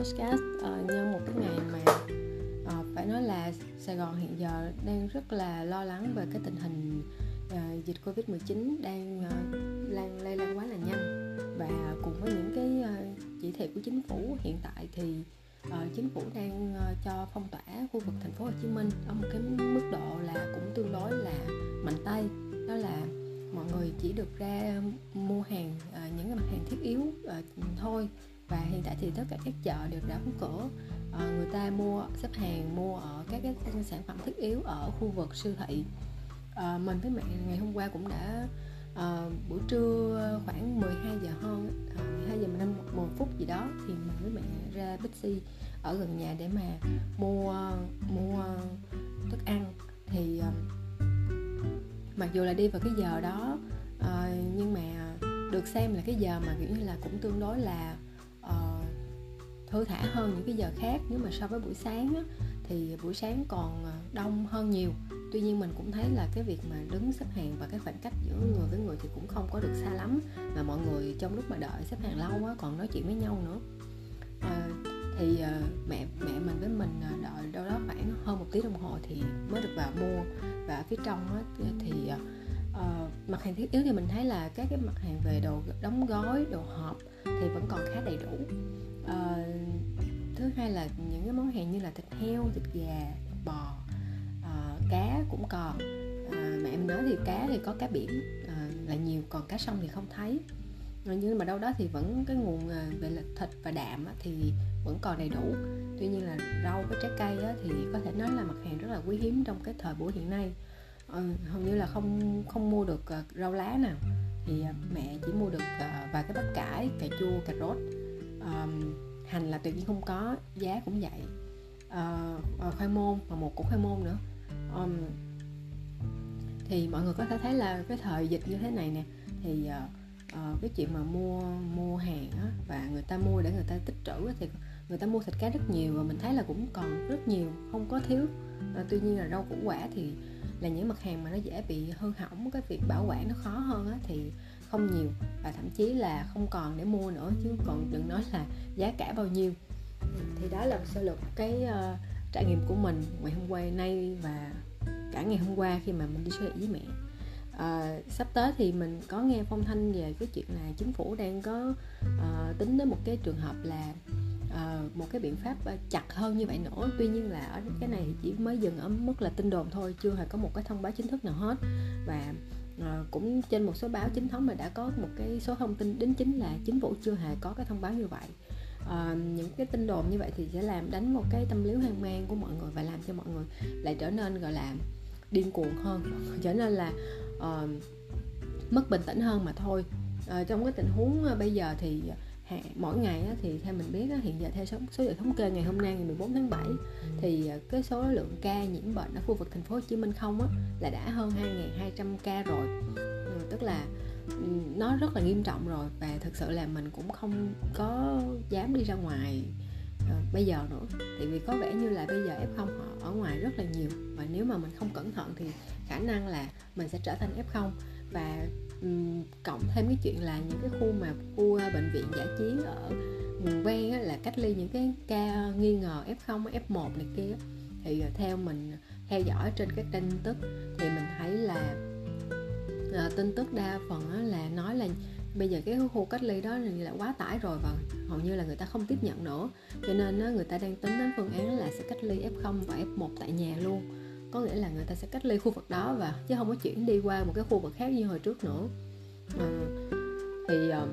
podcast ờ, uh, nhân một cái ngày mà uh, phải nói là Sài Gòn hiện giờ đang rất là lo lắng về cái tình hình uh, dịch Covid-19 đang uh, lan lây lan quá là nhanh. Và cùng với những cái uh, chỉ thị của chính phủ hiện tại thì uh, chính phủ đang uh, cho phong tỏa khu vực thành phố Hồ Chí Minh ở một cái mức độ là cũng tương đối là mạnh tay. Đó là mọi người chỉ được ra mua hàng uh, những cái mặt hàng thiết yếu uh, thôi và hiện tại thì tất cả các chợ đều đã đóng cửa. À, người ta mua xếp hàng mua ở các cái sản phẩm thiết yếu ở khu vực siêu thị. À, mình với mẹ ngày hôm qua cũng đã à, buổi trưa khoảng 12 giờ hơn à, 12 giờ 15 một phút gì đó thì mình với mẹ ra Bixi ở gần nhà để mà mua mua thức ăn. Thì mặc dù là đi vào cái giờ đó nhưng mà được xem là cái giờ mà kiểu như là cũng tương đối là thư thả hơn những cái giờ khác nếu mà so với buổi sáng á, thì buổi sáng còn ờ, đông hơn nhiều. Tuy nhiên mình cũng thấy là cái việc mà đứng xếp hàng và cái khoảng cách giữa người với người thì cũng không có được xa lắm mà mọi người trong lúc mà đợi xếp hàng lâu á, còn nói chuyện với nhau nữa. À, thì uh, mẹ mẹ mình với mình đợi đâu đó khoảng hơn một tiếng đồng hồ thì mới được vào mua. Và ở phía trong á, thì uh, mặt hàng thiết yếu thì mình thấy là các cái mặt hàng về đồ đóng gói đồ hộp thì vẫn còn khá đầy đủ à, thứ hai là những cái món hàng như là thịt heo thịt gà bò à, cá cũng còn à, ờ, mẹ em nói thì cá thì có cá biển à, là nhiều còn cá sông thì không thấy. Nhưng mà đâu đó thì vẫn cái nguồn về là thịt và đạm thì vẫn còn đầy đủ. Tuy nhiên là rau với trái cây thì có thể nói là mặt hàng rất là quý hiếm trong cái thời buổi hiện nay. Hầu như là không không mua được rau lá nào. Thì mẹ chỉ mua được vài cái bắp cải cà chua cà rốt um, hành là tự nhiên không có giá cũng vậy. Uh, khoai môn và một củ khoai môn nữa. Um, thì mọi người có thể thấy là cái thời dịch như thế này nè thì uh, uh, cái chuyện mà mua mua hàng á, và người ta mua để người ta tích trữ á, thì người ta mua thịt cá rất nhiều và mình thấy là cũng còn rất nhiều không có thiếu. À, tuy nhiên là rau củ quả thì là những mặt hàng mà nó dễ bị hư hỏng cái việc bảo quản nó khó hơn á, thì không nhiều và thậm chí là không còn để mua nữa chứ còn đừng nói là giá cả bao nhiêu. Ừ, thì đó là sơ lược cái uh, trải nghiệm của mình ngày hôm qua nay và cả ngày hôm qua khi mà mình đi siêu thị với mẹ. À, sắp tới thì mình có nghe phong thanh về cái chuyện là chính phủ đang có uh, tính đến một cái trường hợp là à, một cái biện pháp chặt hơn như vậy nữa. Tuy nhiên là ở cái này chỉ mới dừng ở mức là tin đồn thôi chưa hề có một cái thông báo chính thức nào hết. Và à, cũng trên một số báo chính thống mà đã có một cái số thông tin đính chính là chính phủ chưa hề có cái thông báo như vậy. À, những cái tin đồn như vậy thì sẽ làm đánh một cái tâm lý hoang mang của mọi người và làm cho mọi người lại trở nên gọi là điên cuồng hơn trở nên là uh, mất bình tĩnh hơn mà thôi. Uh, trong cái tình huống uh, bây giờ thì mỗi ngày thì theo mình biết hiện giờ theo số, số liệu thống kê ngày hôm nay ngày 14 tháng 7 thì à, cái số lượng ca nhiễm bệnh ở khu vực thành phố Hồ Chí Minh không á, là đã hơn 2.200 ca rồi. Ừ, tức là ừ, nó rất là nghiêm trọng rồi và thực sự là mình cũng không có dám đi ra ngoài ờ, bây giờ nữa. Tại vì có vẻ như là bây giờ f0 họ ở ngoài rất là nhiều và nếu mà mình không cẩn thận thì khả năng là mình sẽ trở thành f0 và cộng thêm cái chuyện là những cái khu mà khu ờ, bệnh viện giải chiến ở vùng ven á, là cách ly những cái ca nghi ngờ f0 f1 này kia thì ờ, theo mình ờ, theo dõi trên các tin tức thì mình thấy là à, tin tức đa phần á, là nói là bây giờ cái khu cách ly đó là quá tải rồi và hầu như là người ta không tiếp nhận nữa. Cho nên á, người ta đang tính đến phương án là sẽ cách ly f0 và f1 tại nhà luôn có nghĩa là người ta sẽ cách ly khu vực đó và chứ không có chuyển đi qua một cái khu vực khác như hồi trước nữa. À, thì à,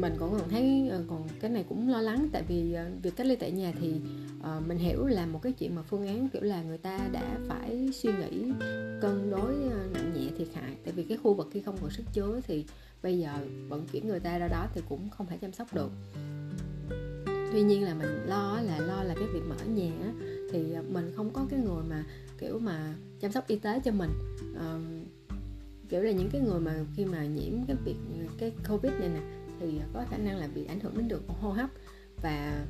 mình cũng còn thấy ờ, còn cái này cũng lo lắng tại vì à, việc cách ly tại nhà thì à, mình hiểu là một cái chuyện mà phương án kiểu là người ta đã phải suy nghĩ cân đối nặng nhẹ thiệt hại. Tại vì cái khu vực khi không còn sức chứa thì bây giờ vận chuyển người ta ra đó thì cũng không thể chăm sóc được. Tuy nhiên là mình lo là lo là cái việc mở ở nhà thì à, mình không có cái người mà kiểu mà chăm sóc y tế cho mình. À, kiểu là những cái người mà khi mà nhiễm cái việc cái covid này nè thì có khả năng là bị ảnh hưởng đến đường hô hấp và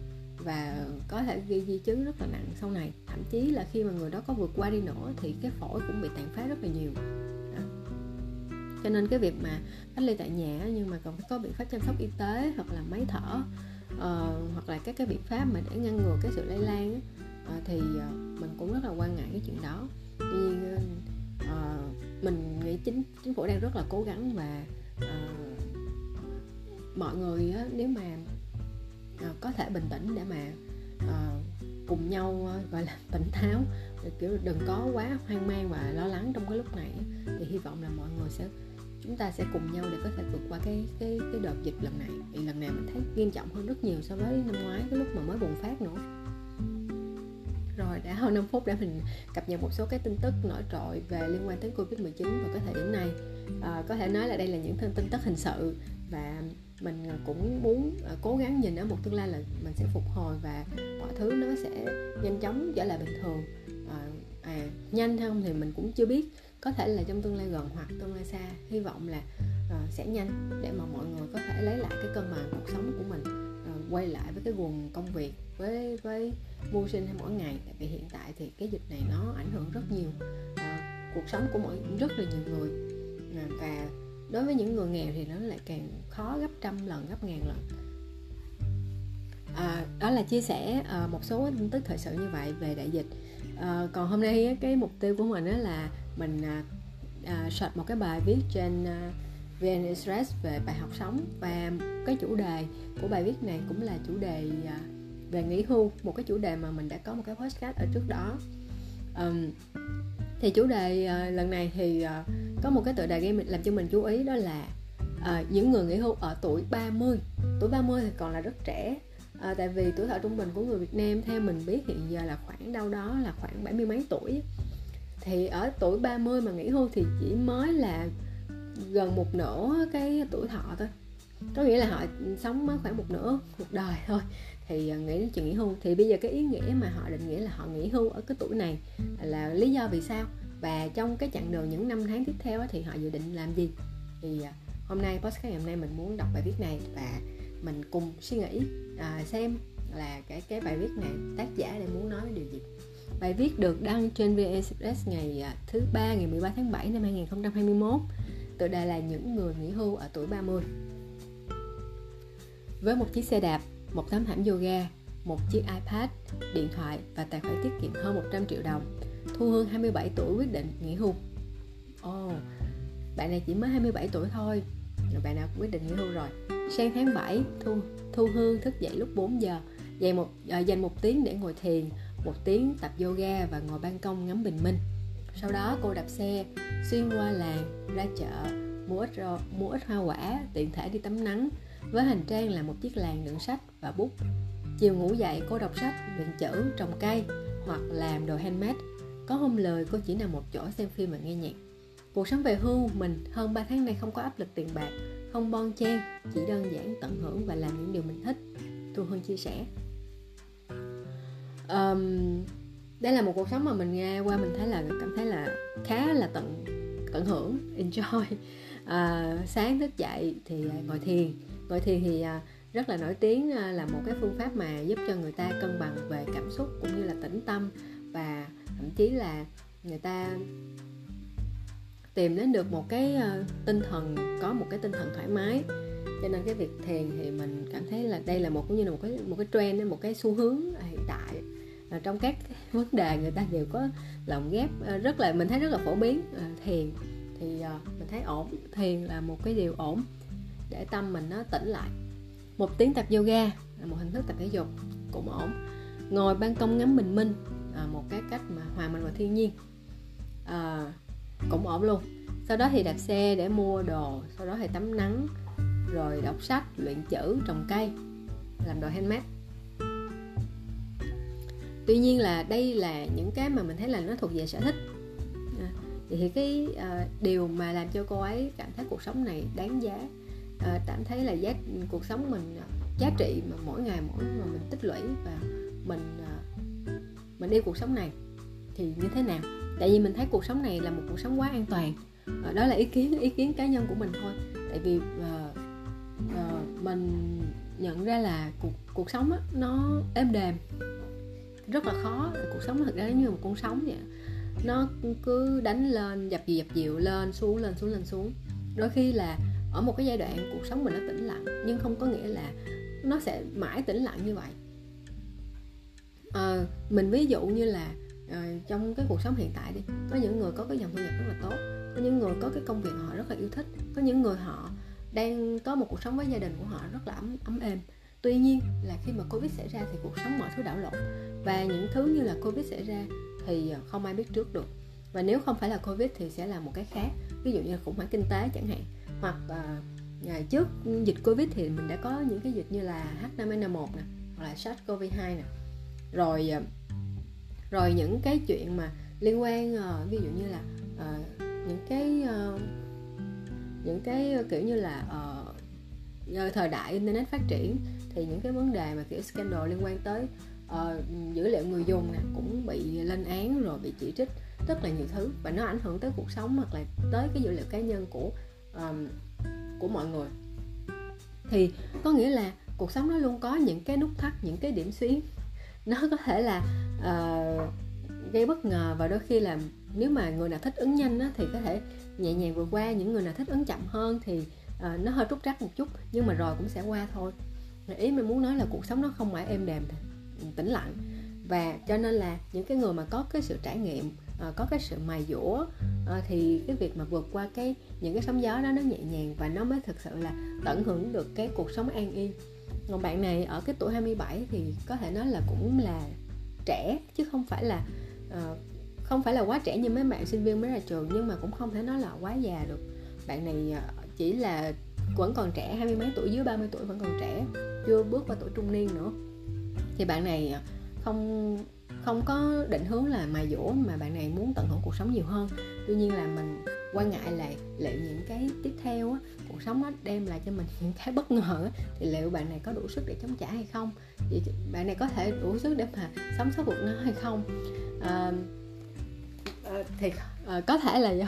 và có thể gây di chứng rất là nặng sau này. Thậm chí là khi mà người đó có vượt qua đi nữa thì cái phổi cũng bị tàn phá rất là nhiều. Đó. cho nên cái việc mà cách ly tại nhà nhưng mà còn phải có biện pháp chăm sóc y tế hoặc là máy thở uh, hoặc là các cái biện pháp mà để ngăn ngừa cái sự lây lan à, thì à, mình cũng rất là quan ngại cái chuyện đó. Tuy nhiên à, mình nghĩ chính chính phủ đang rất là cố gắng và à, mọi người á, nếu mà à, có thể bình tĩnh để mà à, cùng nhau à, gọi là tỉnh táo kiểu đừng có quá hoang mang và lo lắng trong cái lúc này thì hy vọng là mọi người sẽ chúng ta sẽ cùng nhau để có thể vượt qua cái cái cái đợt dịch lần này. Vì lần này mình thấy nghiêm trọng hơn rất nhiều so với năm ngoái cái lúc mà mới bùng phát nữa rồi đã hơn 5 phút để mình cập nhật một số cái tin tức nổi trội về liên quan tới Covid-19 vào cái thời điểm này. À, có thể nói là đây là những tin, tin tức hình sự và mình ờ, cũng muốn ờ, cố gắng nhìn ở một tương lai là mình sẽ phục hồi và mọi thứ nó sẽ nhanh chóng trở lại bình thường. À, à, nhanh không thì mình cũng chưa biết. Có thể là trong tương lai gần hoặc tương lai xa hy vọng là uh, sẽ nhanh để mà mọi người có thể lấy lại cái cân bằng cuộc sống của mình quay lại với cái nguồn công việc với với mưu sinh hay mỗi ngày. Tại vì hiện tại thì cái dịch này nó ảnh hưởng rất nhiều à, cuộc sống của mỗi rất là nhiều người. À, và đối với những người nghèo thì nó lại càng khó gấp trăm lần gấp ngàn lần. À, đó là chia sẻ à, một số tin tức thời sự như vậy về đại dịch. À, còn hôm nay cái mục tiêu của mình đó là mình à, à, search một cái bài viết trên à, VN Express về bài học sống và cái chủ đề của bài viết này cũng là chủ đề à, về nghỉ hưu một cái chủ đề mà mình đã có một cái podcast ở trước đó. Um, thì chủ đề uh, lần này thì uh, có một cái tựa đề gây mình làm cho mình chú ý đó là uh, những người nghỉ hưu ở tuổi 30 tuổi 30 thì còn là rất trẻ à, tại vì tuổi thọ trung bình của người Việt Nam theo mình biết hiện giờ là khoảng đâu đó là khoảng bảy mươi mấy tuổi. Thì ở tuổi 30 mà nghỉ hưu thì chỉ mới là gần một nửa cái tuổi thọ thôi. Có nghĩa là họ sống khoảng một nửa cuộc đời thôi. Thì à, nghĩ đến chuyện nghỉ hưu. Thì bây giờ cái ý nghĩa mà họ định nghĩa là họ nghỉ hưu ở cái tuổi này là lý do vì sao? Và trong cái chặng đường những năm tháng tiếp theo thì họ dự định làm gì? Thì à, hôm nay podcast ngày hôm nay mình muốn đọc bài viết này và mình cùng suy nghĩ à, xem là cái cái bài viết này tác giả đang muốn nói điều gì. Bài viết được đăng trên VN Express ngày à, thứ ba ngày 13 tháng 7 năm 2021 tựa đề là những người nghỉ hưu ở tuổi 30 với một chiếc xe đạp một tấm thảm yoga một chiếc iPad, điện thoại và tài khoản tiết kiệm hơn 100 triệu đồng. Thu Hương 27 tuổi quyết định nghỉ hưu. Ồ, oh, bạn này chỉ mới 27 tuổi thôi, rồi bạn nào cũng quyết định nghỉ hưu rồi sang tháng 7 thu thu hương thức dậy lúc 4 giờ dành một à, dành một tiếng để ngồi thiền một tiếng tập yoga và ngồi ban công ngắm bình minh sau đó cô đạp xe xuyên qua làng ra chợ mua ít ro, mua ít hoa quả tiện thể đi tắm nắng. Với hành trang là một chiếc làng đựng sách và bút. Chiều ngủ dậy cô đọc sách luyện chữ trồng cây hoặc làm đồ handmade. Có hôm lời cô chỉ nằm một chỗ xem phim và nghe nhạc. Cuộc sống về hưu mình hơn 3 tháng nay không có áp lực tiền bạc không bon chen chỉ đơn giản tận hưởng và làm những điều mình thích. Thu hương chia sẻ. Um, đây là một cuộc sống mà mình nghe qua mình thấy là cảm thấy là khá là tận tận hưởng enjoy. À, sáng thức dậy thì à, ngồi thiền. Ngồi thiền thì à, rất là nổi tiếng à, là một cái phương pháp mà giúp cho người ta cân bằng về cảm xúc cũng như là tĩnh tâm và thậm chí là người ta tìm đến được một cái uh, tinh thần có một cái tinh thần thoải mái. Cho nên cái việc thiền thì mình cảm thấy là đây là một cũng như là một cái một cái trend một cái xu hướng hiện tại à, trong các vấn đề người ta đều có lồng ghép ờ, rất là mình thấy rất là phổ biến ờ, thiền. Thì mình thấy ổn thiền là một cái điều ổn để tâm mình nó tỉnh lại. Một tiếng tập yoga là một hình thức tập thể dục cũng ổn. Ngồi ban công ngắm bình minh à, một cái cách mà hòa mình vào thiên nhiên à, cũng ổn luôn. Sau đó thì đạp xe để mua đồ sau đó thì tắm nắng rồi đọc sách luyện chữ trồng cây làm đồ handmade tuy nhiên là đây là những cái mà mình thấy là nó thuộc về sở thích. À, thì cái uh, điều mà làm cho cô ấy cảm thấy cuộc sống này đáng giá uh, cảm thấy là giá cuộc sống mình ờ, giá trị mà mỗi ngày mỗi mà mình tích lũy và mình uh, mình đi cuộc sống này thì như thế nào? Tại vì mình thấy cuộc sống này là một cuộc sống quá an toàn. À, đó là ý kiến ý kiến cá nhân của mình thôi. Tại vì uh, uh, mình nhận ra là cuộc cuộc sống á, nó êm đềm rất là khó. Cuộc sống thực ra như một con sóng vậy. Nó cứ đánh lên dập dìu dập dịu lên xuống lên xuống lên xuống. Đôi khi là ở một cái giai đoạn cuộc sống mình nó tĩnh lặng nhưng không có nghĩa là nó sẽ mãi tĩnh lặng như vậy. À, mình ví dụ như là à, trong cái cuộc sống hiện tại đi có những người có cái dòng thu nhập rất là tốt có những người có cái công việc họ rất là yêu thích có những người họ đang có một cuộc sống với gia đình của họ rất là ấm ấm êm tuy nhiên là khi mà covid xảy ra thì cuộc sống mọi thứ đảo lộn. Và những thứ như là covid xảy ra thì ờ, không ai biết trước được. Và nếu không phải là covid thì sẽ là một cái khác. Ví dụ như là khủng hoảng kinh tế chẳng hạn. Hoặc uh, trước dịch covid thì mình đã có những cái dịch như là H5N1 nè hoặc là SARS-CoV-2 nè. Rồi ờ, rồi những cái chuyện mà liên quan uh, ví dụ như là uh, những cái uh, những cái kiểu như là uh, thời đại internet phát triển thì những cái vấn đề mà kiểu scandal liên quan tới uh, dữ liệu người dùng nè cũng bị lên án rồi bị chỉ trích rất là nhiều thứ. Và nó ảnh hưởng tới cuộc sống hoặc là tới cái dữ liệu cá nhân của um, của mọi người. Thì có nghĩa là cuộc sống nó luôn có những cái nút thắt những cái điểm xuyến. Nó có thể là uh, gây bất ngờ và đôi khi là nếu mà người nào thích ứng nhanh á, thì có thể nhẹ nhàng vượt qua những người nào thích ứng chậm hơn thì uh, nó hơi trúc trắc một chút nhưng mà rồi cũng sẽ qua thôi ý mình muốn nói là cuộc sống nó không mãi êm đềm tĩnh lặng. Và cho nên là những cái người mà có cái sự trải nghiệm à, có cái sự mài dũa à, thì cái việc mà vượt qua cái, những cái sóng gió đó nó nhẹ nhàng và nó mới thực sự là tận hưởng được cái cuộc sống an yên. Còn bạn này ở cái tuổi 27 thì có thể nói là cũng là trẻ, chứ không phải là à, không phải là quá trẻ như mấy bạn sinh viên mới ra trường, nhưng mà cũng không thể nói là quá già được. Bạn này chỉ là vẫn còn trẻ hai mươi mấy tuổi dưới 30 tuổi vẫn còn trẻ chưa bước vào tuổi trung niên nữa. Thì bạn này à, không không có định hướng là mài dũa mà bạn này muốn tận hưởng cuộc sống nhiều hơn. Tuy nhiên là mình quan ngại là liệu những cái tiếp theo á, cuộc sống nó đem lại cho mình những cái bất ngờ á, thì liệu bạn này có đủ sức để chống trả hay không? Thì bạn này có thể đủ sức để mà sống sót cuộc nó hay không? À, à, thì à, có thể là do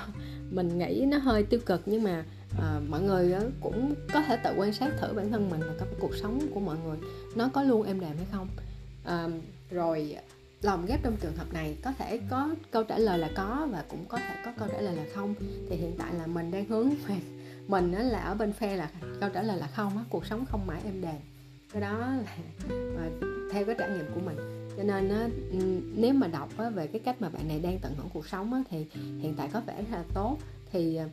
mình nghĩ nó hơi tiêu cực nhưng mà à, mọi người cũng có thể tự quan sát thử bản thân mình và cái cuộc sống của mọi người nó có luôn êm đềm hay không. À, rồi lòng ghép trong trường hợp này có thể có câu trả lời là có và cũng có thể có câu trả lời là không. Thì hiện tại là mình đang hướng về mình là ở bên phe là câu trả lời là không á cuộc sống không mãi êm đềm. Cái đó là theo cái trải nghiệm của mình. Cho nên nếu mà đọc về cái cách mà bạn này đang tận hưởng cuộc sống thì hiện tại có vẻ là tốt. Thì à,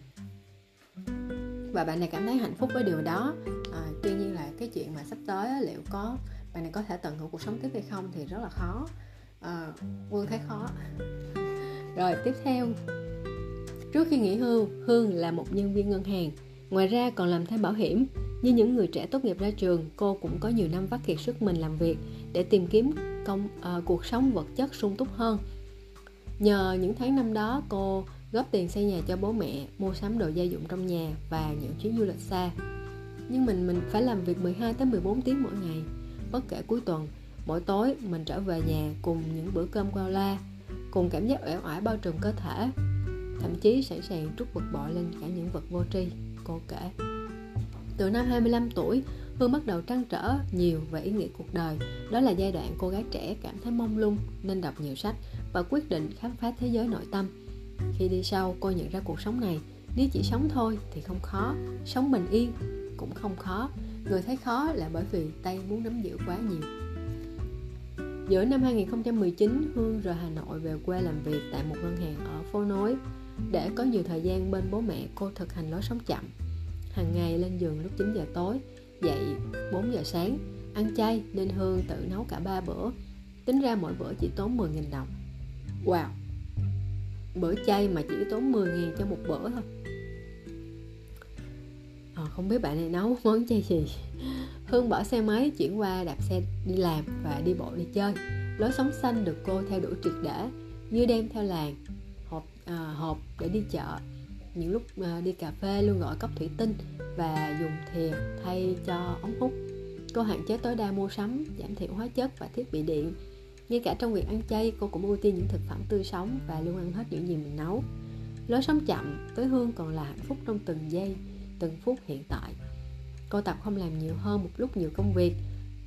và bạn này cảm thấy hạnh phúc với điều đó. À, tuy nhiên là cái chuyện mà sắp tới liệu có bạn này có thể tận hưởng cuộc sống tiếp hay không thì rất là khó. À, quân thấy khó. Rồi tiếp theo. Trước khi nghỉ hưu hương là một nhân viên ngân hàng. Ngoài ra còn làm thêm bảo hiểm. Như những người trẻ tốt nghiệp ra trường cô cũng có nhiều năm vắt kiệt sức mình làm việc để tìm kiếm công uh, cuộc sống vật chất sung túc hơn. Nhờ những tháng năm đó cô góp tiền xây nhà cho bố mẹ, mua sắm đồ gia dụng trong nhà và những chuyến du lịch xa. Nhưng mình mình phải làm việc 12 tới 14 tiếng mỗi ngày. Bất kể cuối tuần, mỗi tối mình trở về nhà cùng những bữa cơm qua la cùng cảm giác uể oải bao trùm cơ thể, thậm chí sẵn sàng trút bực bội lên cả những vật vô tri, cô kể. Từ năm 25 tuổi, Hương bắt đầu trăn trở nhiều về ý nghĩa cuộc đời. Đó là giai đoạn cô gái trẻ cảm thấy mông lung, nên đọc nhiều sách và quyết định khám phá thế giới nội tâm. Khi đi sau cô nhận ra cuộc sống này Nếu chỉ sống thôi thì không khó Sống bình yên cũng không khó Người thấy khó là bởi vì tay muốn nắm giữ quá nhiều Giữa năm 2019, Hương rời Hà Nội về quê làm việc tại một ngân hàng ở phố nối. Để có nhiều thời gian bên bố mẹ, cô thực hành lối sống chậm. Hàng ngày lên giường lúc 9 giờ tối, dậy 4 giờ sáng, ăn chay nên Hương tự nấu cả ba bữa. Tính ra mỗi bữa chỉ tốn 10.000 đồng. Wow! Bữa chay mà chỉ tốn 10 ngàn cho một bữa thôi. À, không biết bạn này nấu món chay gì. Hương bỏ xe máy chuyển qua đạp xe đi làm và đi bộ đi chơi. Lối sống xanh được cô theo đuổi triệt để Như đem theo làng hộp, à, hộp để đi chợ. Những lúc à, đi cà phê luôn gọi cốc thủy tinh Và dùng thìa thay cho ống hút. Cô hạn chế tối đa mua sắm, giảm thiểu hóa chất và thiết bị điện ngay cả trong việc ăn chay, cô cũng ưu tiên những thực phẩm tươi sống và luôn ăn hết những gì mình nấu. Lối sống chậm với Hương còn là hạnh phúc trong từng giây, từng phút hiện tại. Cô tập không làm nhiều hơn một lúc nhiều công việc.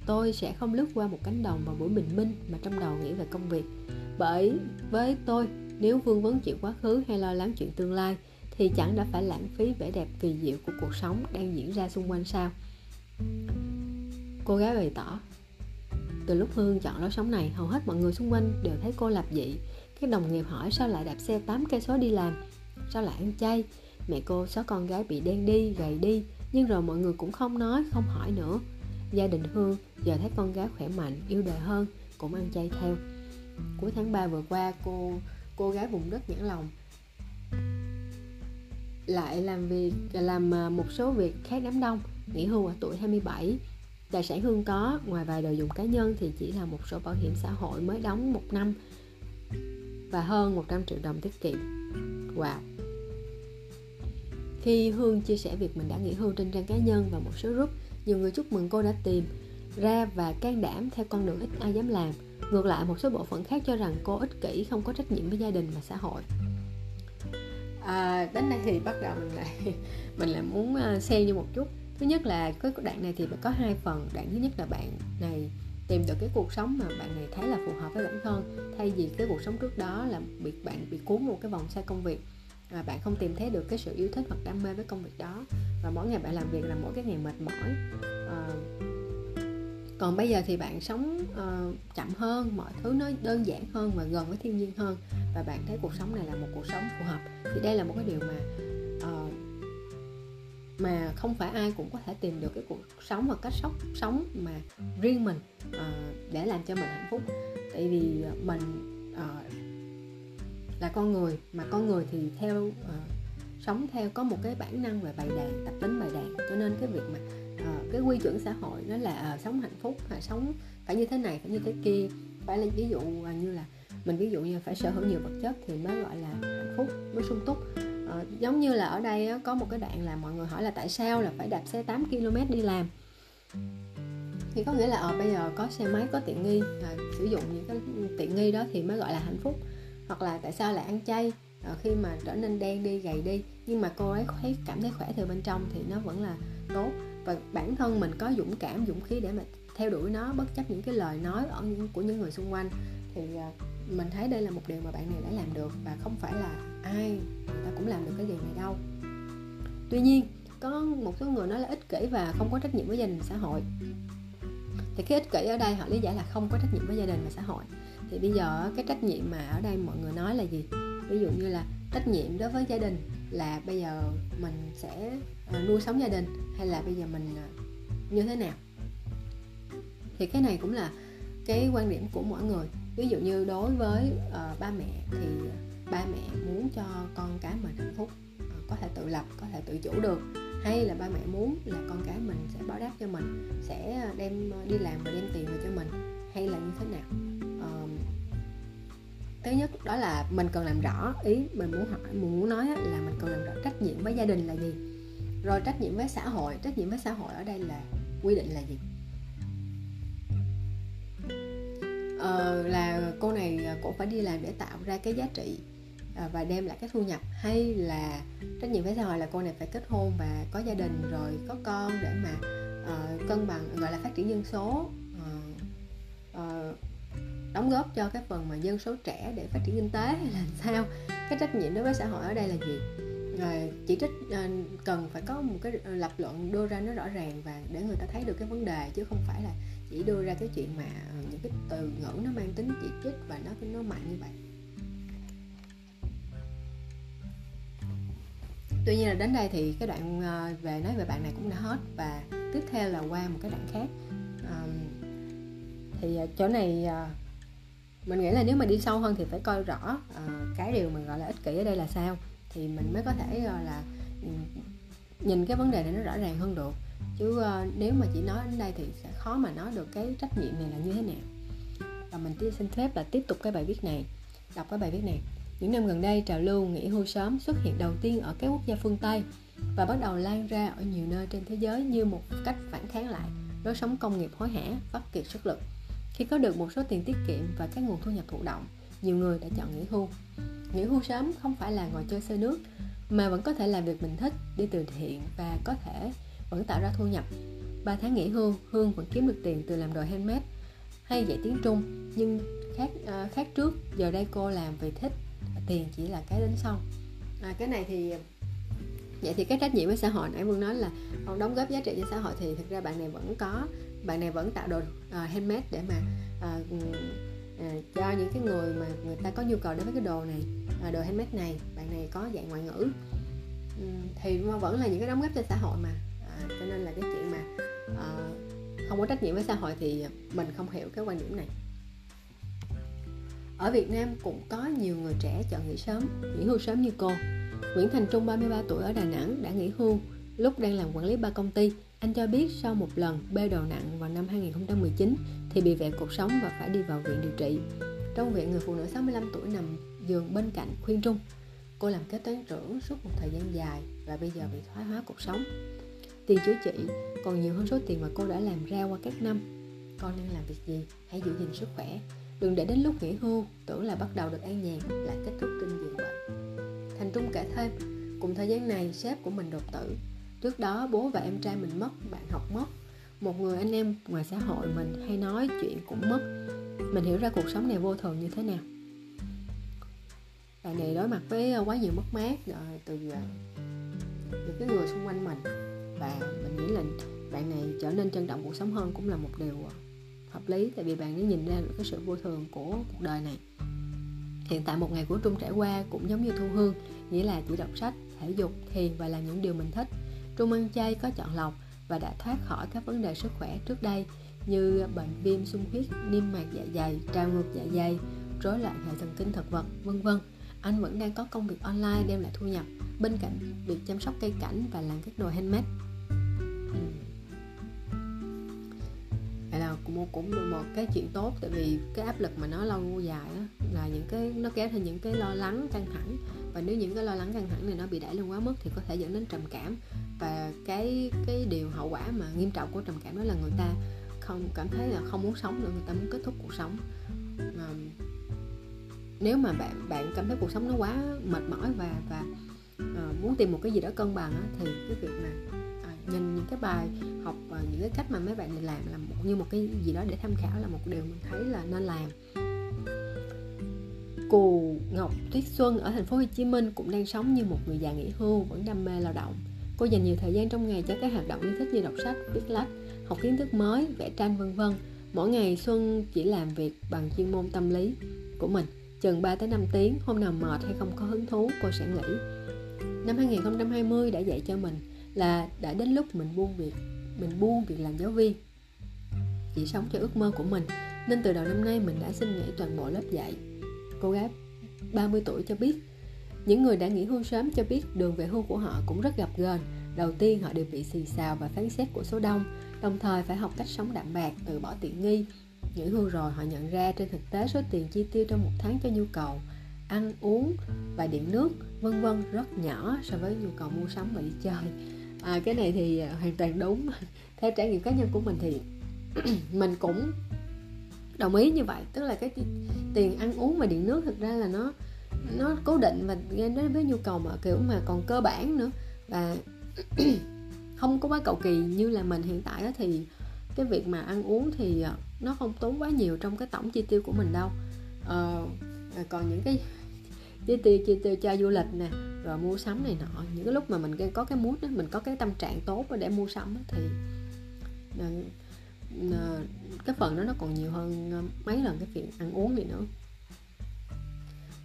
Tôi sẽ không lướt qua một cánh đồng vào buổi bình minh mà trong đầu nghĩ về công việc. Bởi với tôi nếu vương vấn chuyện quá khứ hay lo lắng chuyện tương lai thì chẳng đã phải lãng phí vẻ đẹp kỳ diệu của cuộc sống đang diễn ra xung quanh sao? Cô gái bày tỏ từ lúc Hương chọn lối sống này, hầu hết mọi người xung quanh đều thấy cô lạp dị các đồng nghiệp hỏi sao lại đạp xe 8 cây số đi làm? Sao lại ăn chay? Mẹ cô xóa con gái bị đen đi, gầy đi. Nhưng rồi mọi người cũng không nói, không hỏi nữa. Gia đình hương giờ thấy con gái khỏe mạnh, yêu đời hơn, cũng ăn chay theo. Cuối tháng 3 vừa qua, cô cô gái vùng đất nhãn lòng. Lại làm việc, làm à, một số việc khác đám đông. Nghỉ hưu ở tuổi 27 tài sản hương có ngoài vài đồ dùng cá nhân thì chỉ là một số bảo hiểm xã hội mới đóng một năm và hơn 100 triệu đồng tiết kiệm wow khi Hương chia sẻ việc mình đã nghỉ hưu trên trang cá nhân và một số group, nhiều người chúc mừng cô đã tìm ra và can đảm theo con đường ít ai dám làm. Ngược lại, một số bộ phận khác cho rằng cô ích kỷ, không có trách nhiệm với gia đình và xã hội. À, đến đây thì bắt đầu mình lại mình lại muốn à, xem xen như một chút. Thứ nhất là cái đoạn này thì có hai phần. Đoạn thứ nhất là bạn này tìm được cái cuộc sống mà bạn này thấy là phù hợp với bản thân thay vì cái cuộc sống trước đó là bị bạn bị cuốn một cái vòng xoay công việc và bạn không tìm thấy được cái sự yêu thích hoặc đam mê với công việc đó. Và mỗi ngày bạn làm việc là mỗi cái ngày mệt mỏi. À, còn bây giờ thì bạn sống uh, chậm hơn mọi thứ nó đơn giản hơn và gần với thiên nhiên hơn và bạn thấy cuộc sống này là một cuộc sống phù hợp. Thì đây là một cái điều mà uh, mà không phải ai cũng có thể tìm được cái cuộc sống và cách sống sống mà riêng mình uh, để làm cho mình hạnh phúc. Tại vì mình uh, là con người mà con người thì theo uh, sống theo có một cái bản năng về bày đàn tập tính bày đàn. Cho nên cái việc mà uh, cái quy chuẩn xã hội nó là uh, sống hạnh phúc hay sống phải như thế này phải như thế kia. Phải là ví dụ uh, như là mình ví dụ như phải sở hữu nhiều vật chất thì mới gọi là hạnh phúc mới sung túc uh, giống như là ở đây á, có một cái đoạn là mọi người hỏi là tại sao là phải đạp xe 8 km đi làm? Thì có nghĩa là ở bây giờ có xe máy có tiện nghi à, sử dụng những cái tiện nghi đó thì mới gọi là hạnh phúc. Hoặc là tại sao lại ăn chay à, khi mà trở nên đen đi gầy đi. Nhưng mà cô ấy thấy cảm thấy khỏe từ bên trong thì nó vẫn là tốt. Và bản thân mình có dũng cảm dũng khí để mà theo đuổi nó bất chấp những cái lời nói ở những của những người xung quanh. Thì à, mình thấy đây là một điều mà bạn này đã làm được và không phải là ai người ta cũng làm được cái điều này đâu. Tuy nhiên có một số người nói là ích kỷ và không có trách nhiệm với gia đình xã hội. Thì cái ích kỷ ở đây họ lý giải là không có trách nhiệm với gia đình và xã hội. Thì bây giờ cái trách nhiệm mà ở đây mọi người nói là gì? Ví dụ như là trách nhiệm đối với gia đình là bây giờ mình sẽ ờ, nuôi sống gia đình hay là bây giờ mình ờ, như thế nào? Thì cái này cũng là cái quan điểm của mỗi người. Ví dụ như đối với uh, ba mẹ thì ba mẹ muốn cho con cái mình hạnh phúc ờ, có thể tự lập có thể tự chủ được. Hay là ba mẹ muốn là con cái mình sẽ báo đáp cho mình sẽ đem ờ, đi làm và đem tiền về cho mình hay là như thế nào? Thứ nhất đó là mình cần làm rõ ý mình muốn hỏi mình muốn nói là mình cần làm rõ trách nhiệm với gia đình là gì. Rồi trách nhiệm với xã hội trách nhiệm với xã hội ở đây là quy định là gì? Ờ, là cô này ờ, cũng phải đi làm để tạo ra cái giá trị À, và đem lại cái thu nhập? Hay là trách nhiệm với xã hội là cô này phải kết hôn và có gia đình rồi có con để mà uh, cân bằng gọi là phát triển dân số uh, uh, đóng góp cho cái phần mà dân số trẻ để phát triển kinh tế hay là sao? Cái trách nhiệm đối với xã hội ở đây là gì? Rồi chỉ trích uh, cần phải có một cái lập luận đưa ra nó rõ ràng và để người ta thấy được cái vấn đề chứ không phải là chỉ đưa ra cái chuyện mà những cái từ ngữ nó mang tính chỉ trích và nó nó mạnh như vậy. Tuy nhiên là đến đây thì cái đoạn ờ, về nói về bạn này cũng đã hết và tiếp theo là qua một cái đoạn khác. Thì ờ, chỗ này ờ, mình nghĩ là nếu mà đi sâu hơn thì phải coi rõ uh, cái điều mình gọi là ích kỷ ở đây là sao thì mình mới có thể gọi là nhìn cái vấn đề này nó rõ ràng hơn được. Chứ uh, nếu mà chỉ nói đến đây thì sẽ khó mà nói được cái trách nhiệm này là như thế nào. Và mình xin phép là tiếp tục cái bài viết này đọc cái bài viết này những năm gần đây trào lưu nghỉ hưu sớm xuất hiện đầu tiên ở các quốc gia phương Tây và bắt đầu lan ra ở nhiều nơi trên thế giới như một cách phản kháng lại lối sống công nghiệp hối hả, vắt kiệt sức lực khi có được một số tiền tiết kiệm và các nguồn thu nhập thụ động, nhiều người đã chọn nghỉ hưu. Nghỉ hưu sớm không phải là ngồi chơi xe nước, mà vẫn có thể làm việc mình thích, đi từ thiện và có thể vẫn tạo ra thu nhập. 3 tháng nghỉ hưu, Hương vẫn kiếm được tiền từ làm đồ handmade hay dạy tiếng Trung, nhưng khác uh, khác trước, giờ đây cô làm vì thích, tiền chỉ là cái đến sau. À, cái này thì vậy thì cái trách nhiệm với xã hội nãy vương nói là còn đóng góp giá trị cho xã hội thì thực ra bạn này vẫn có bạn này vẫn tạo đồ uh, handmade để mà uh, uh, cho những cái người mà người ta có nhu cầu đối với cái đồ này uh, đồ handmade này bạn này có dạng ngoại ngữ um, thì vẫn là những cái đóng góp cho xã hội mà uh, cho nên là cái chuyện mà uh, không có trách nhiệm với xã hội thì mình không hiểu cái quan điểm này ở Việt Nam cũng có nhiều người trẻ chọn nghỉ sớm, nghỉ hưu sớm như cô. Nguyễn Thành Trung 33 tuổi ở Đà Nẵng đã nghỉ hưu lúc đang làm quản lý ba công ty. Anh cho biết sau một lần bê đầu nặng vào năm 2019 thì bị vẹo cuộc sống và phải đi vào viện điều trị. Trong viện người phụ nữ 65 tuổi nằm giường bên cạnh khuyên Trung. Cô làm kế toán trưởng suốt một thời gian dài và bây giờ bị thoái hóa cuộc sống. Tiền chữa trị còn nhiều hơn số tiền mà cô đã làm ra qua các năm. Con đang làm việc gì? Hãy giữ gìn sức khỏe Đừng để đến lúc nghỉ hưu, Tưởng là bắt đầu được an nhàn Lại kết thúc trên giường bệnh Thành Trung kể thêm, Cùng thời gian này, sếp của mình đột tử. Trước đó, bố và em trai mình mất, Bạn học mất. Một người anh em ngoài xã hội mình hay nói chuyện cũng mất. Mình hiểu ra cuộc sống này vô thường như thế nào. Bạn này đối mặt với ờ, quá nhiều mất mát từ ờ, từ cái người xung quanh mình. Và mình nghĩ là bạn này trở nên trân trọng cuộc sống hơn cũng là một điều ờ, hợp lý, tại vì bạn đã nhìn ra được cái sự vô thường của cuộc đời này. Hiện tại một ngày của trung trải qua cũng giống như thu hương, nghĩa là chỉ đọc sách, thể dục, thiền và làm những điều mình thích. Trung ăn chay có chọn lọc và đã thoát khỏi các vấn đề sức khỏe trước đây, như bệnh viêm sung huyết niêm mạc dạ dày, trào ngược dạ dày, rối loạn hệ thần kinh thực vật, vân vân. Anh vẫn đang có công việc online đem lại thu nhập, bên cạnh việc chăm sóc cây cảnh và làm các đồ handmade mua cũng được một cái chuyện tốt tại vì cái áp lực mà nó lâu dài á, là những cái nó kéo theo những cái lo lắng căng thẳng. Và nếu những cái lo lắng căng thẳng này nó bị đẩy lên quá mức thì có thể dẫn đến trầm cảm. Và cái cái điều hậu quả mà nghiêm trọng của trầm cảm đó là người ta không cảm thấy là không muốn sống nữa người ta muốn kết thúc cuộc sống. À, nếu mà bạn bạn cảm thấy cuộc sống nó quá mệt mỏi và và uh, muốn tìm một cái gì đó cân bằng á, thì cái việc mà nhìn những cái bài học và những cái cách mà mấy bạn mình làm là một như một cái gì đó để tham khảo là một điều mình thấy là nên làm Cù Ngọc Tuyết Xuân ở thành phố Hồ Chí Minh cũng đang sống như một người già nghỉ hưu vẫn đam mê lao động. Cô dành nhiều thời gian trong ngày cho các hoạt động yêu thích như đọc sách, viết lách, học kiến thức mới, vẽ tranh vân vân. Mỗi ngày Xuân chỉ làm việc bằng chuyên môn tâm lý của mình, chừng 3 tới 5 tiếng, hôm nào mệt hay không có hứng thú cô sẽ nghỉ. Năm 2020 đã dạy cho mình là đã đến lúc mình buông việc, mình buông việc làm giáo viên. Chỉ sống cho ước mơ của mình, nên từ đầu năm nay mình đã xin nghỉ toàn bộ lớp dạy. Cô gái 30 tuổi cho biết, những người đã nghỉ hưu sớm cho biết đường về hưu của họ cũng rất gặp gờn đầu tiên họ đều bị xì xào và phán xét của số đông, đồng thời phải học cách sống đạm bạc từ bỏ tiện nghi. Nghỉ hưu rồi họ nhận ra trên thực tế số tiền chi tiêu trong một tháng cho nhu cầu ăn uống và điện nước, vân vân, rất nhỏ so với nhu cầu mua sắm và đi chơi à, cái này thì à, hoàn toàn đúng. Theo trải nghiệm cá nhân của mình thì mình cũng đồng ý như vậy. Tức là cái tiền ăn uống và điện nước thực ra là nó nó cố định và đến với nhu cầu mà kiểu mà còn cơ bản nữa. Và không có quá cầu kỳ như là mình hiện tại đó thì cái việc mà ăn uống thì à, nó không tốn quá nhiều trong cái tổng chi tiêu của mình đâu. Ờ, còn những cái chi tiêu chi tiêu cho du lịch nè rồi mua sắm này nọ. Những cái lúc mà mình có cái mood đó, mình có cái tâm trạng tốt để mua sắm đó, thì ờ, ờ, cái phần đó nó còn nhiều hơn ờ, mấy lần cái chuyện ăn uống này nữa.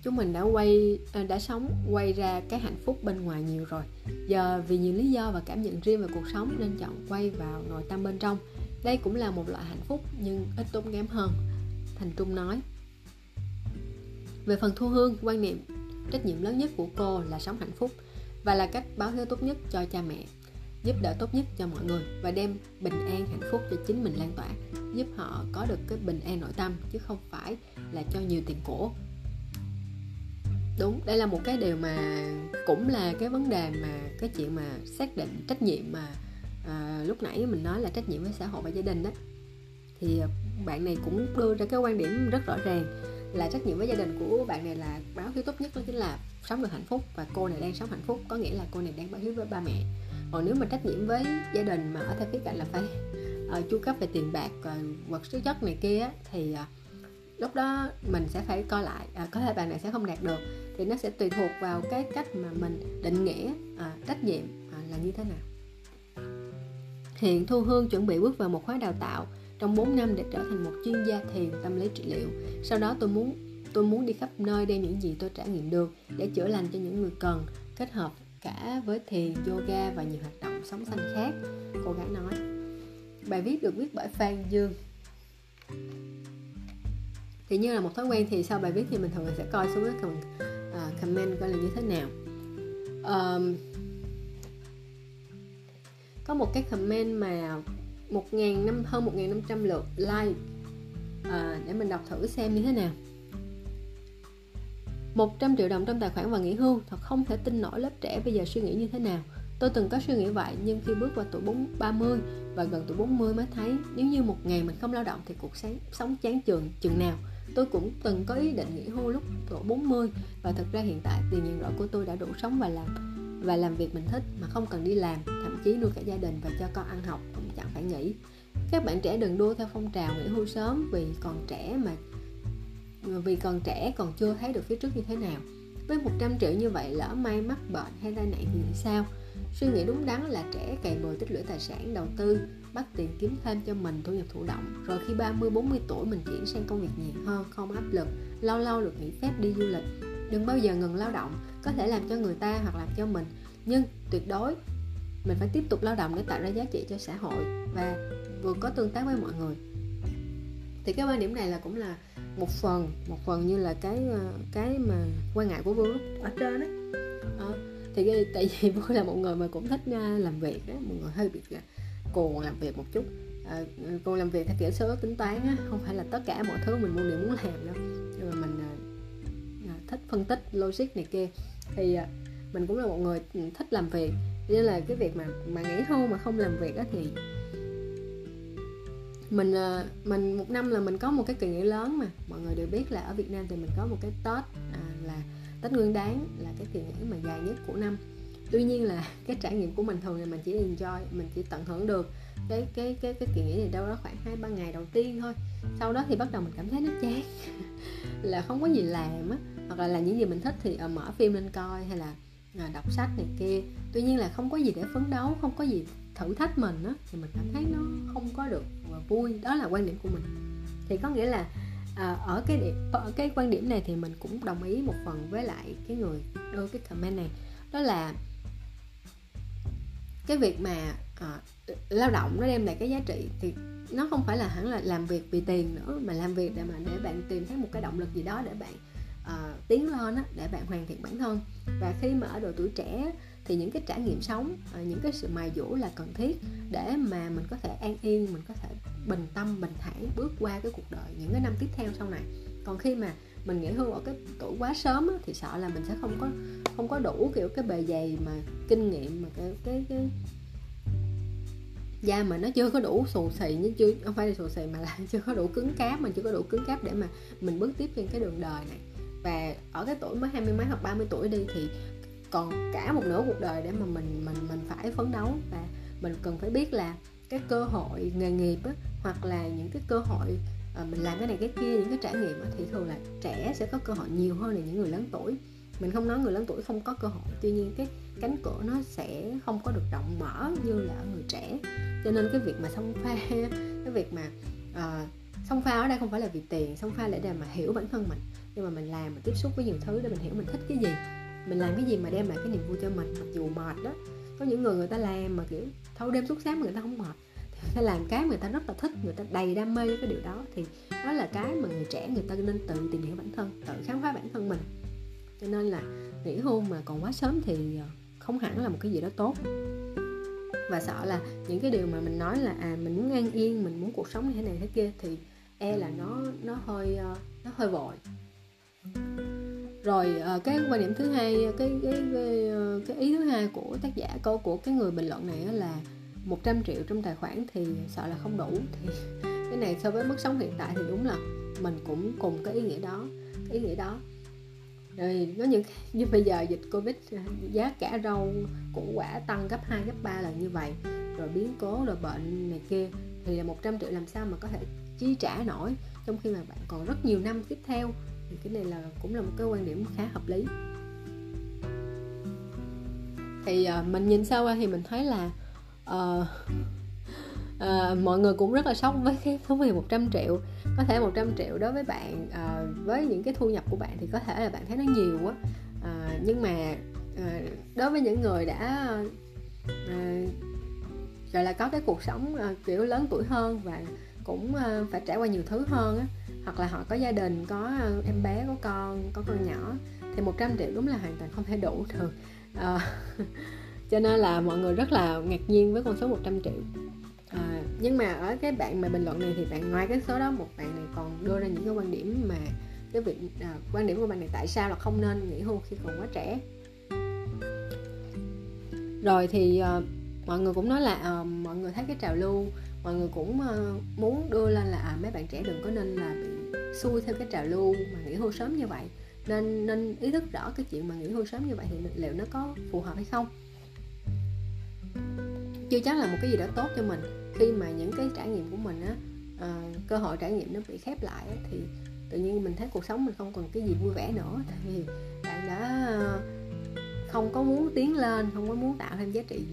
Chúng mình đã quay đã sống quay ra cái hạnh phúc bên ngoài nhiều rồi. Giờ vì nhiều lý do và cảm nhận riêng về cuộc sống nên chọn quay vào nội tâm bên trong. Đây cũng là một loại hạnh phúc nhưng ít tốn kém hơn. Thành trung nói về phần thu hương quan niệm trách nhiệm lớn nhất của cô là sống hạnh phúc và là cách báo hiếu tốt nhất cho cha mẹ giúp đỡ tốt nhất cho mọi người và đem bình an hạnh phúc cho chính mình lan tỏa giúp họ có được cái bình an nội tâm chứ không phải là cho nhiều tiền cổ đúng đây là một cái điều mà cũng là cái vấn đề mà cái chuyện mà xác định trách nhiệm mà à, lúc nãy mình nói là trách nhiệm với xã hội và gia đình đó thì bạn này cũng đưa ra cái quan điểm rất rõ ràng là trách nhiệm với gia đình của bạn này là báo hiếu tốt nhất đó chính là sống được hạnh phúc và cô này đang sống hạnh phúc. Có nghĩa là cô này đang báo hiếu với ba mẹ. Còn nếu mà trách nhiệm với gia đình mà ở theo khía cạnh là phải uh, chu cấp về tiền bạc uh, vật chất chất này kia thì uh, lúc đó mình sẽ phải coi lại uh, có thể bạn này sẽ không đạt được. Thì nó sẽ tùy thuộc vào cái cách mà mình định nghĩa uh, trách nhiệm uh, là như thế nào. Hiện Thu Hương chuẩn bị bước vào một khóa đào tạo trong 4 năm để trở thành một chuyên gia thiền tâm lý trị liệu. Sau đó tôi muốn tôi muốn đi khắp nơi đem những gì tôi trải nghiệm được để chữa lành cho những người cần, kết hợp cả với thiền, yoga và nhiều hoạt động sống xanh khác. Cô gái nói. Bài viết được viết bởi Phan Dương. Thì như là một thói quen thì sau bài viết thì mình thường sẽ coi xuống cái comment, uh, comment coi là như thế nào. Um, có một cái comment mà một ngàn năm hơn 1.500 lượt like. À, để mình đọc thử xem như thế nào. 100 triệu đồng trong tài khoản và nghỉ hưu thật không thể tin nổi lớp trẻ bây giờ suy nghĩ như thế nào. Tôi từng có suy nghĩ vậy nhưng khi bước vào tuổi 4, 30 và gần tuổi 40 mới thấy nếu như một ngày mình không lao động thì cuộc sống, sống chán trường chừng nào. Tôi cũng từng có ý định nghỉ hưu lúc tuổi 40 và thực ra hiện tại tiền nhận rõ của tôi đã đủ sống và làm và làm việc mình thích mà không cần đi làm thậm chí nuôi cả gia đình và cho con ăn học chẳng phải nghỉ. Các bạn trẻ đừng đua theo phong trào nghỉ hưu sớm vì còn trẻ mà, vì còn trẻ còn chưa thấy được phía trước như thế nào. Với 100 triệu như vậy, lỡ may mắc bệnh hay tai nạn thì sao? Suy nghĩ đúng đắn là trẻ cày bừa tích lũy tài sản, đầu tư, bắt tiền kiếm thêm cho mình, thu nhập thụ động. Rồi khi 30 40 tuổi mình chuyển sang công việc nhẹ hơn, không áp lực, lâu lâu được nghỉ phép đi du lịch. Đừng bao giờ ngừng lao động, có thể làm cho người ta hoặc làm cho mình. Nhưng tuyệt đối mình phải tiếp tục lao động để tạo ra giá trị cho xã hội và vừa có tương tác với mọi người. Thì cái quan điểm này là cũng là một phần một phần như là cái ờ, cái mà quan ngại của vương ở trên đấy à, ờ, thì cái, tại vì vương là một người mà cũng thích ờ, làm việc đó một người hơi bị cuồng làm việc một chút. À, cuồng làm việc theo kiểu số tính toán á không phải là tất cả mọi thứ mình muốn đều muốn làm đâu. Nhưng mà mình thích phân tích logic này kia. Thì mình cũng là một người ừ, thích làm việc nên là cái việc mà mà nghỉ hưu mà không làm việc đó thì mình ờ, mình một năm là mình có một cái kỳ nghỉ lớn mà. Mọi người đều biết là ở Việt Nam thì mình có một cái Tết à, là Tết Nguyên Đán là cái kỳ nghỉ mà dài nhất của năm. Tuy nhiên là cái trải nghiệm của mình thường là mình chỉ enjoy mình chỉ tận hưởng được cái cái cái cái kỳ nghỉ này đâu đó khoảng hai ba ngày đầu tiên thôi. Sau đó thì bắt đầu mình cảm thấy nó chán là không có gì làm á hoặc là làm những gì mình thích thì ờ, mở phim lên coi hay là uh, À, đọc sách này kia. Tuy nhiên là không có gì để phấn đấu không có gì thử thách mình á thì mình cảm thấy nó không có được và vui. Đó là quan điểm của mình. Thì có nghĩa là à, ở cái điểm, ở cái quan điểm này thì mình cũng đồng ý một phần với lại cái người đưa cái comment này. Đó là cái việc mà à, lao động nó đem lại cái giá trị thì nó không phải là hẳn là làm việc vì tiền nữa mà làm việc để mà để bạn tìm thấy một cái động lực gì đó để bạn uh, tiến lên á, để bạn hoàn thiện bản thân. Và khi mà ở độ tuổi trẻ thì những cái trải nghiệm sống ờ, những cái sự mài dũa là cần thiết để mà mình có thể an yên mình có thể bình tâm bình thản bước qua cái cuộc đời những cái năm tiếp theo sau này. Còn khi mà mình nghỉ hưu ở cái tuổi quá sớm á, thì sợ là mình sẽ không có không có đủ kiểu cái bề dày mà kinh nghiệm mà cái cái cái da mà nó chưa có đủ xù xì như chưa không phải là xù xì mà là chưa có đủ cứng cáp mà chưa có đủ cứng cáp để mà mình bước tiếp trên cái đường đời này và ở cái tuổi mới hai mươi mấy hoặc 30 tuổi đi thì còn cả một nửa cuộc đời để mà mình mình mình phải phấn đấu. Và mình cần phải biết là cái cơ hội nghề nghiệp á, hoặc là những cái cơ hội à, mình làm cái này cái kia những cái trải nghiệm á, thì thường là trẻ sẽ có cơ hội nhiều hơn là những người lớn tuổi. Mình không nói người lớn tuổi không có cơ hội tuy nhiên cái cánh cửa nó sẽ không có được rộng mở như là ở người trẻ. Cho nên cái việc mà xông pha cái việc mà uh, xông pha ở đây không phải là vì tiền xông pha để để mà hiểu bản thân mình nhưng mà mình làm, mình tiếp xúc với nhiều thứ để mình hiểu mình thích cái gì. Mình làm cái gì mà đem lại cái niềm vui cho mình, mặc dù mệt đó. Có những người người ta làm mà, kiểu, thâu đêm suốt sáng mà người ta không mệt, thì người ta làm cái người ta rất là thích, người ta đầy đam mê với cái điều đó, thì đó là cái mà người trẻ, người ta nên tự tìm hiểu bản thân, tự khám phá bản thân mình. Cho nên là nghỉ hôn mà còn quá sớm thì ờ, không hẳn là một cái gì đó tốt. Và sợ là những cái điều mà mình nói là à mình muốn an yên, mình muốn cuộc sống như thế này thế kia, thì e là nó nó hơi ờ, nó hơi vội rồi ờ, cái quan điểm thứ hai cái cái cái, ờ, cái ý thứ hai của tác giả câu của cái người bình luận này là 100 triệu trong tài khoản thì sợ là không đủ. Thì cái này so với mức sống hiện tại thì đúng là mình cũng cùng cái ý nghĩa đó cái ý nghĩa đó. Rồi có những như bây giờ dịch covid ờ, giá cả rau củ quả tăng gấp 2 gấp 3 lần như vậy rồi biến cố rồi bệnh này kia thì là 100 triệu làm sao mà có thể chi trả nổi trong khi mà bạn còn rất nhiều năm tiếp theo thì cái này là cũng là một cái quan điểm khá hợp lý. Thì uh, mình nhìn sâu qua thì mình thấy là uh, uh, mọi người cũng rất là sốc với cái số tiền 100 triệu. Có thể 100 triệu đối với bạn uh, với những cái thu nhập của bạn thì có thể là bạn thấy nó nhiều quá uh, nhưng mà uh, đối với những người đã uh, gọi là có cái cuộc sống uh, kiểu lớn tuổi hơn và cũng uh, phải trải qua nhiều thứ hơn á hoặc là họ có gia đình có uh, em bé có con có con nhỏ thì 100 triệu đúng là hoàn toàn không thể đủ được. Uh, cho nên là mọi người rất là ngạc nhiên với con số 100 triệu. À, nhưng mà ở cái bạn mà bình luận này thì bạn ngoài cái số đó một bạn này còn đưa ra những cái quan điểm mà cái việc à, quan điểm của bạn này tại sao là không nên nghỉ hưu khi còn quá trẻ. Rồi thì uh, mọi người cũng nói là uh, mọi người thấy cái trào lưu mọi người cũng ờ, muốn đưa lên là à, mấy bạn trẻ đừng có nên là bị xuôi theo cái trào lưu mà nghỉ hưu sớm như vậy. Nên nên ý thức rõ cái chuyện mà nghỉ hưu sớm như vậy thì liệu nó có phù hợp hay không? Chưa chắc là một cái gì đó tốt cho mình. Khi mà những cái trải nghiệm của mình á à, cơ hội trải nghiệm nó bị khép lại á, thì tự nhiên mình thấy cuộc sống mình không còn cái gì vui vẻ nữa. Tại vì bạn đã ờ, không có muốn tiến lên không có muốn tạo thêm giá trị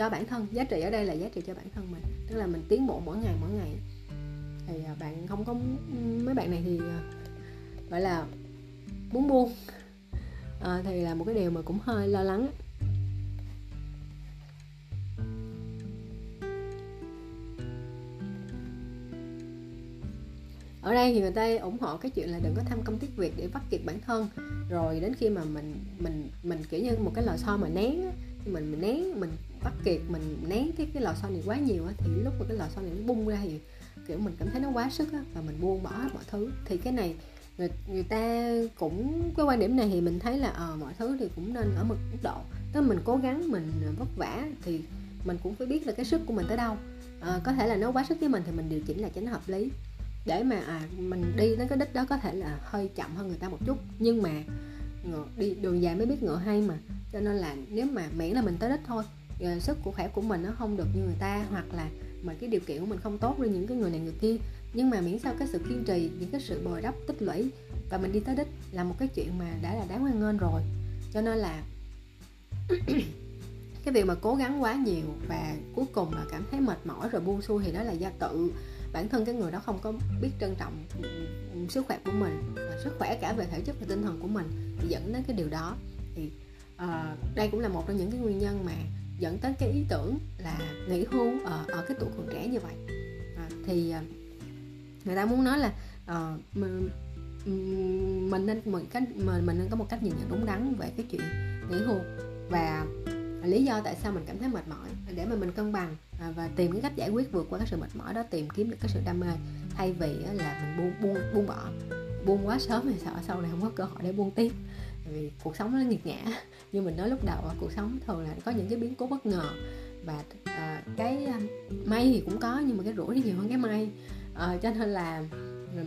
cho bản thân giá trị ở đây là giá trị cho bản thân mình tức là mình tiến bộ mỗi ngày mỗi ngày. Thì à, bạn không có mấy bạn này thì à, gọi là muốn buông. À, thì là một cái điều mà cũng hơi lo lắng. Ở đây thì người ta ủng hộ cái chuyện là đừng có tham công tiếc việc để vắt kiệt bản thân. Rồi đến khi mà mình mình mình kiểu như một cái lò xo mà nén mình mình nén mình bắt kiệt mình nén cái cái lò xo này quá nhiều á, thì lúc mà cái lò xo này nó bung ra thì kiểu mình cảm thấy nó quá sức á, và mình buông bỏ hết mọi thứ. Thì cái này người, người ta cũng cái quan điểm này thì mình thấy là ờ mọi thứ thì cũng nên ở mức độ tức mình cố gắng mình vất vả thì mình cũng phải biết là cái sức của mình tới đâu. À, có thể là nó quá sức với mình thì mình điều chỉnh lại cho nó hợp lý. Để mà à, mình đi đến cái đích đó có thể là hơi chậm hơn người ta một chút. Nhưng mà ngựa, đi đường dài mới biết ngựa hay mà cho nên là nếu mà miễn là mình tới đích thôi Ờ, sức của khỏe của mình nó không được như người ta hoặc là mà cái điều kiện của mình không tốt như những cái người này người kia. Nhưng mà miễn sao cái sự kiên trì những cái sự bồi đắp tích lũy và mình đi tới đích là một cái chuyện mà đã là đáng hoan nghênh rồi. Cho nên là cái việc mà cố gắng quá nhiều và cuối cùng là cảm thấy mệt mỏi rồi buông xuôi thì đó là do tự. Bản thân cái người đó không có biết trân trọng sức khỏe của mình sức khỏe cả về thể chất và tinh thần của mình thì dẫn đến cái điều đó. Thì uh, đây cũng là một trong những cái nguyên nhân mà dẫn tới cái ý tưởng là nghỉ hưu ở, ở cái tuổi còn trẻ như vậy. À, thì ờ, người ta muốn nói là ờ, uh, mình, mình nên một cách mình mình nên có một cách nhìn nhận đúng đắn về cái chuyện nghỉ hưu. Và lý do tại sao mình cảm thấy mệt mỏi để mà mình cân bằng à, và tìm cái cách giải quyết vượt qua cái sự mệt mỏi đó tìm kiếm được cái sự đam mê thay vì là mình buông buông buông bỏ. Buông quá sớm thì sợ sau này không có cơ hội để buông tiếp vì cuộc sống nó nghiệt ngã như mình nói lúc đầu cuộc sống thường là có những cái biến cố bất ngờ. Và à, cái ờ, may thì cũng có nhưng mà cái rủi thì nhiều hơn cái may. À, cho nên là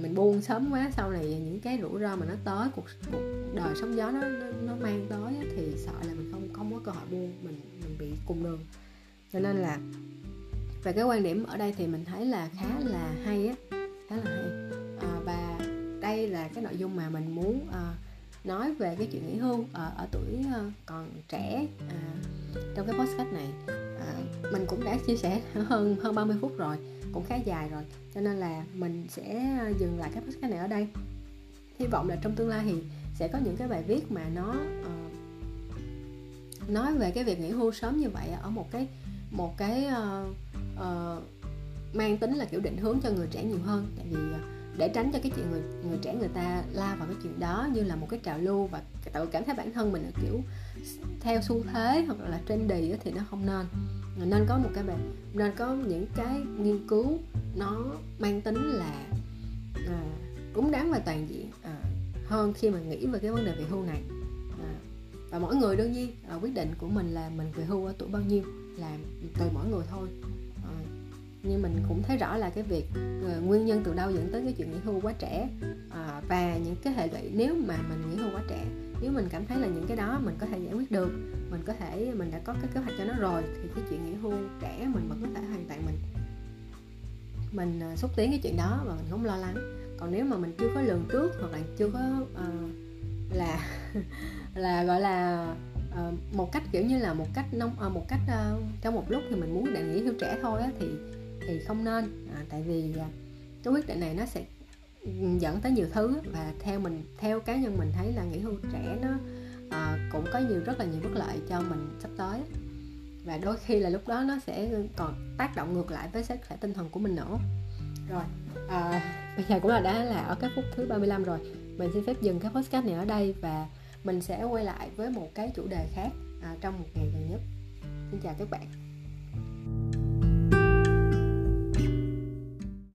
mình buông sớm quá sau này những cái rủi ro mà nó tới cuộc, cuộc đời sóng gió nó, nó nó mang tới thì sợ là mình không không có cơ hội buông mình mình bị cùng đường. Cho nên là về cái quan điểm ở đây thì mình thấy là khá là hay á khá là hay. À, và đây là cái nội dung mà mình muốn à, nói về cái chuyện nghỉ hưu ở, ở tuổi ờ, còn trẻ à, trong cái podcast này. À, mình cũng đã chia sẻ hơn hơn 30 phút rồi cũng khá dài rồi cho nên là mình sẽ dừng lại cái podcast này ở đây. Hy vọng là trong tương lai thì sẽ có những cái bài viết mà nó uh, nói về cái việc nghỉ hưu sớm như vậy ở một cái một cái uh, uh, mang tính là kiểu định hướng cho người trẻ nhiều hơn. Tại vì uh, để tránh cho cái chuyện người người trẻ người ta la vào cái chuyện đó như là một cái trào lưu và tự cảm thấy bản thân mình là kiểu theo xu thế hoặc là trendy thì nó không nên. Nên có một cái bài nên có những cái nghiên cứu nó mang tính là ờ, à, đúng đắn và toàn diện à, hơn khi mà nghĩ về cái vấn đề về hưu này. À, và mỗi người đương nhiên à, quyết định của mình là mình về hưu ở tuổi bao nhiêu là tùy mỗi người thôi. À, nhưng mình cũng thấy rõ là cái việc uh, nguyên nhân từ đâu dẫn tới cái chuyện nghỉ hưu quá trẻ. Ờ, và những cái hệ lụy nếu mà mình nghỉ hưu quá trẻ nếu mình cảm thấy là những cái đó mình có thể giải quyết được mình có thể mình đã có cái kế hoạch cho nó rồi thì cái chuyện nghỉ hưu trẻ mình vẫn có thể hoàn toàn mình mình uh, xúc tiến cái chuyện đó và mình không lo lắng. Còn nếu mà mình chưa có lường trước hoặc là chưa có uh, là là gọi là uh, một cách kiểu như là một cách nông uh, một cách uh, trong một lúc thì mình muốn để nghỉ hưu trẻ thôi á, thì thì không nên. À, tại vì à, cái quyết định này nó sẽ dẫn tới nhiều thứ và theo mình theo cá nhân mình thấy là nghỉ hưu trẻ nó à, cũng có nhiều rất là nhiều bất lợi cho mình sắp tới. Và đôi khi là lúc đó nó sẽ còn tác động ngược lại với sức khỏe tinh thần của mình nữa. Rồi à, bây giờ cũng là đã là ở cái phút thứ 35 rồi. Mình xin phép dừng cái podcast này ở đây và mình sẽ quay lại với một cái chủ đề khác à, trong một ngày gần nhất. Xin chào các bạn.